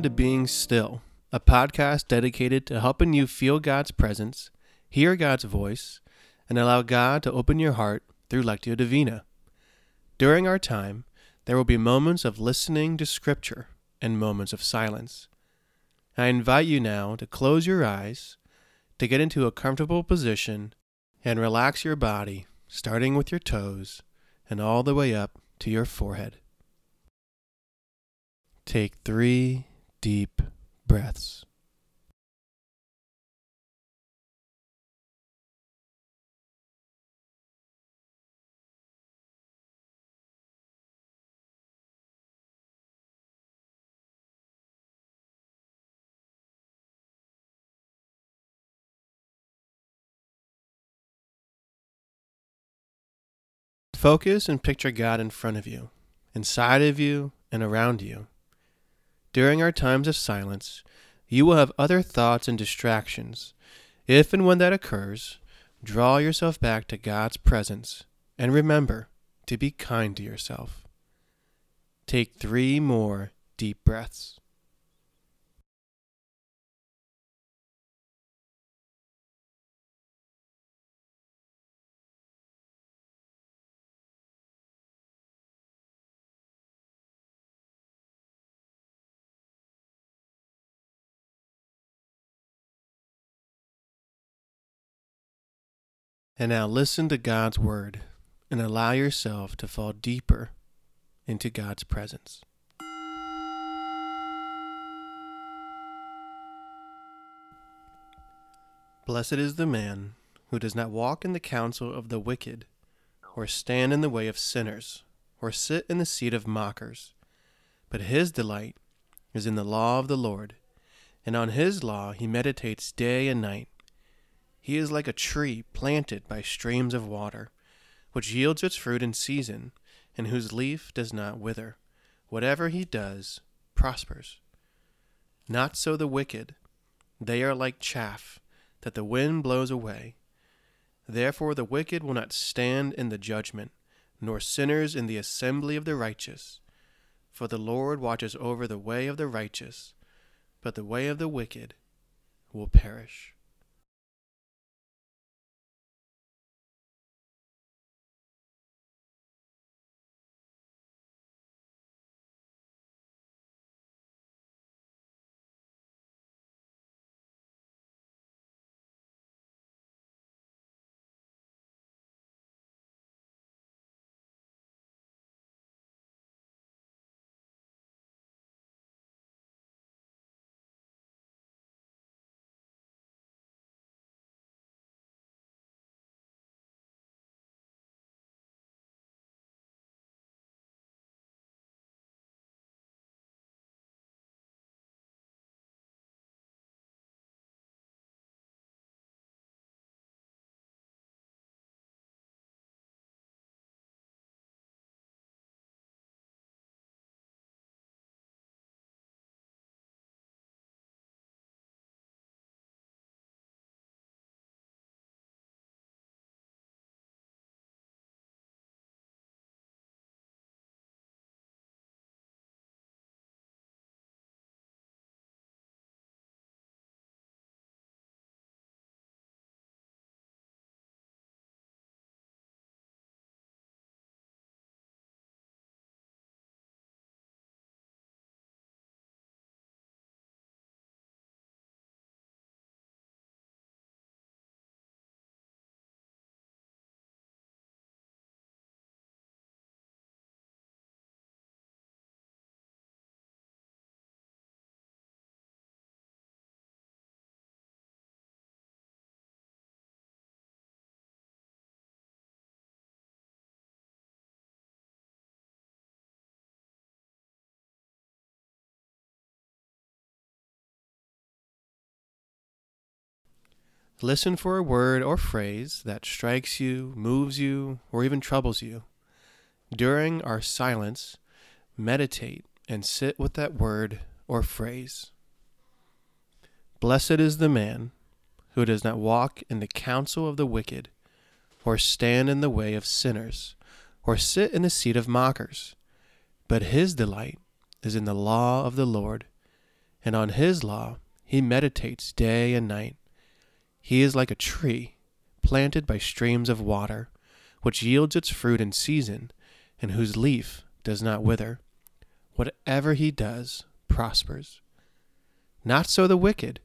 Welcome to Being Still, a podcast dedicated to helping you feel God's presence, hear God's voice, and allow God to open your heart through Lectio Divina. During our time, there will be moments of listening to Scripture and moments of silence. I invite you now to close your eyes, to get into a comfortable position, and relax your body, starting with your toes and all the way up to your forehead. Take three deep breaths. Focus and picture God in front of you, inside of you, and around you. During our times of silence, you will have other thoughts and distractions. If and when that occurs, draw yourself back to God's presence and remember to be kind to yourself. Take three more deep breaths. And now listen to God's word and allow yourself to fall deeper into God's presence. Blessed is the man who does not walk in the counsel of the wicked, or stand in the way of sinners, or sit in the seat of mockers. But his delight is in the law of the Lord, and on his law he meditates day and night. He is like a tree planted by streams of water, which yields its fruit in season, and whose leaf does not wither. Whatever he does prospers. Not so the wicked. They are like chaff that the wind blows away. Therefore the wicked will not stand in the judgment, nor sinners in the assembly of the righteous. For the Lord watches over the way of the righteous, but the way of the wicked will perish. Listen for a word or phrase that strikes you, moves you, or even troubles you. During our silence, meditate and sit with that word or phrase. Blessed is the man who does not walk in the counsel of the wicked, or stand in the way of sinners, or sit in the seat of mockers, but his delight is in the law of the Lord, and on his law he meditates day and night. He is like a tree planted by streams of water, which yields its fruit in season, and whose leaf does not wither. Whatever he does prospers. Not so the wicked.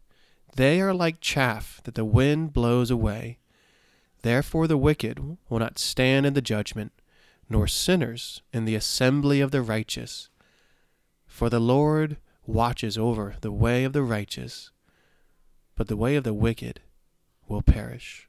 They are like chaff that the wind blows away. Therefore the wicked will not stand in the judgment, nor sinners in the assembly of the righteous. For the Lord watches over the way of the righteous, but the way of the wicked will perish.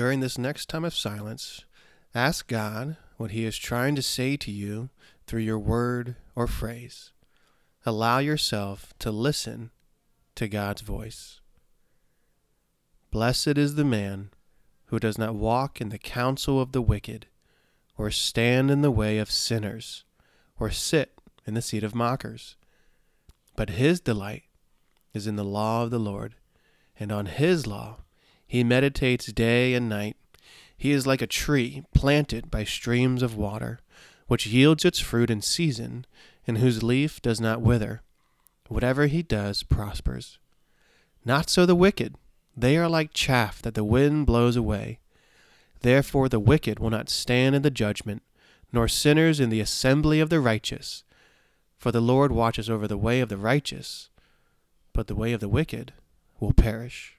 During this next time of silence, ask God what He is trying to say to you through your word or phrase. Allow yourself to listen to God's voice. Blessed is the man who does not walk in the counsel of the wicked, or stand in the way of sinners, or sit in the seat of mockers. But his delight is in the law of the Lord, and on his law he meditates day and night. He is like a tree planted by streams of water, which yields its fruit in season, and whose leaf does not wither. Whatever he does prospers. Not so the wicked. They are like chaff that the wind blows away. Therefore the wicked will not stand in the judgment, nor sinners in the assembly of the righteous. For the Lord watches over the way of the righteous, but the way of the wicked will perish.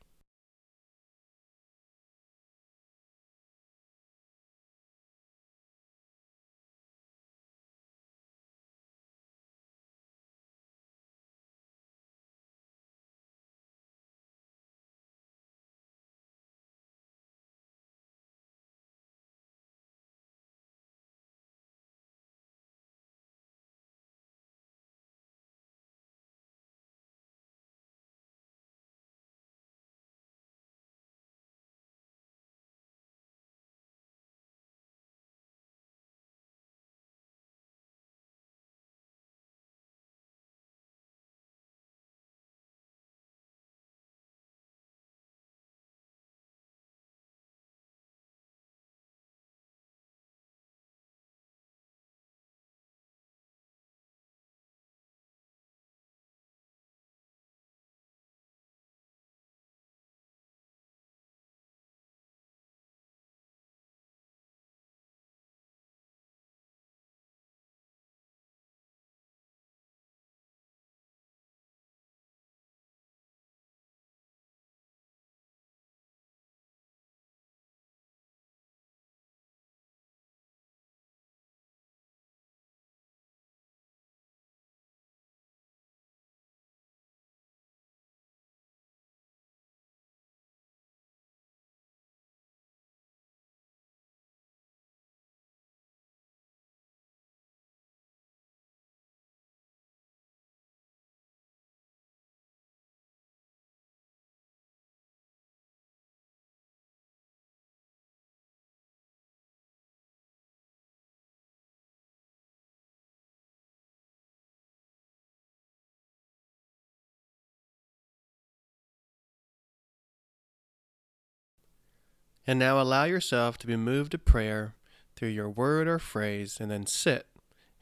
And now allow yourself to be moved to prayer through your word or phrase, and then sit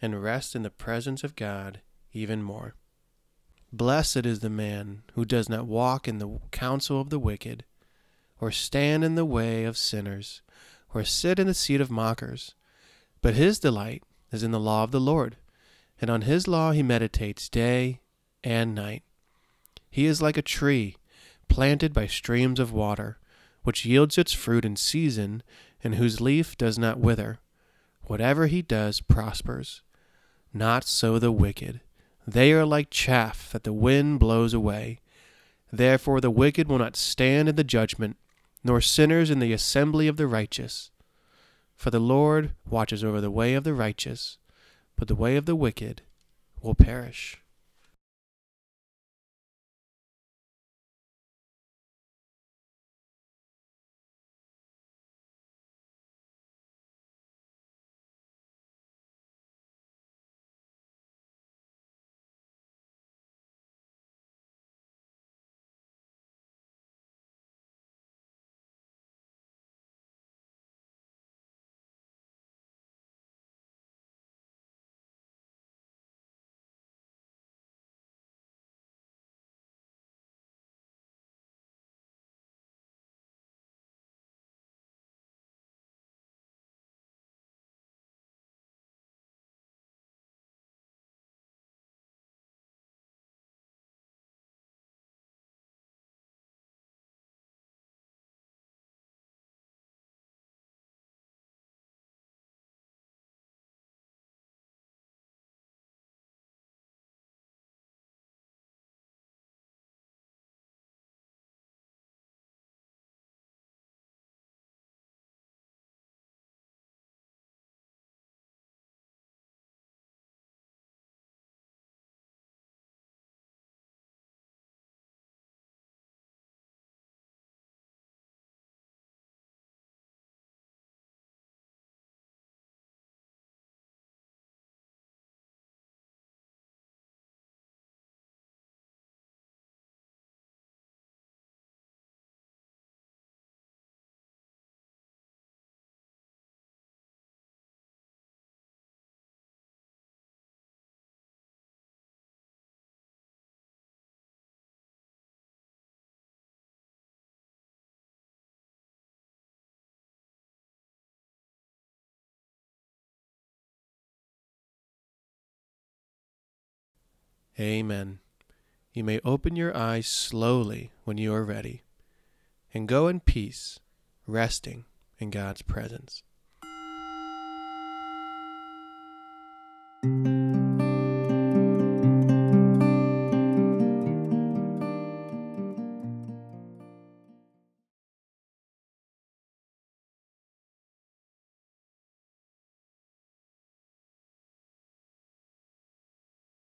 and rest in the presence of God even more. Blessed is the man who does not walk in the counsel of the wicked, or stand in the way of sinners, or sit in the seat of mockers. But his delight is in the law of the Lord, and on his law he meditates day and night. He is like a tree planted by streams of water, which yields its fruit in season, and whose leaf does not wither. Whatever he does prospers. Not so the wicked. They are like chaff that the wind blows away. Therefore the wicked will not stand in the judgment, nor sinners in the assembly of the righteous. For the Lord watches over the way of the righteous, but the way of the wicked will perish. Amen. You may open your eyes slowly when you are ready, and go in peace, resting in God's presence.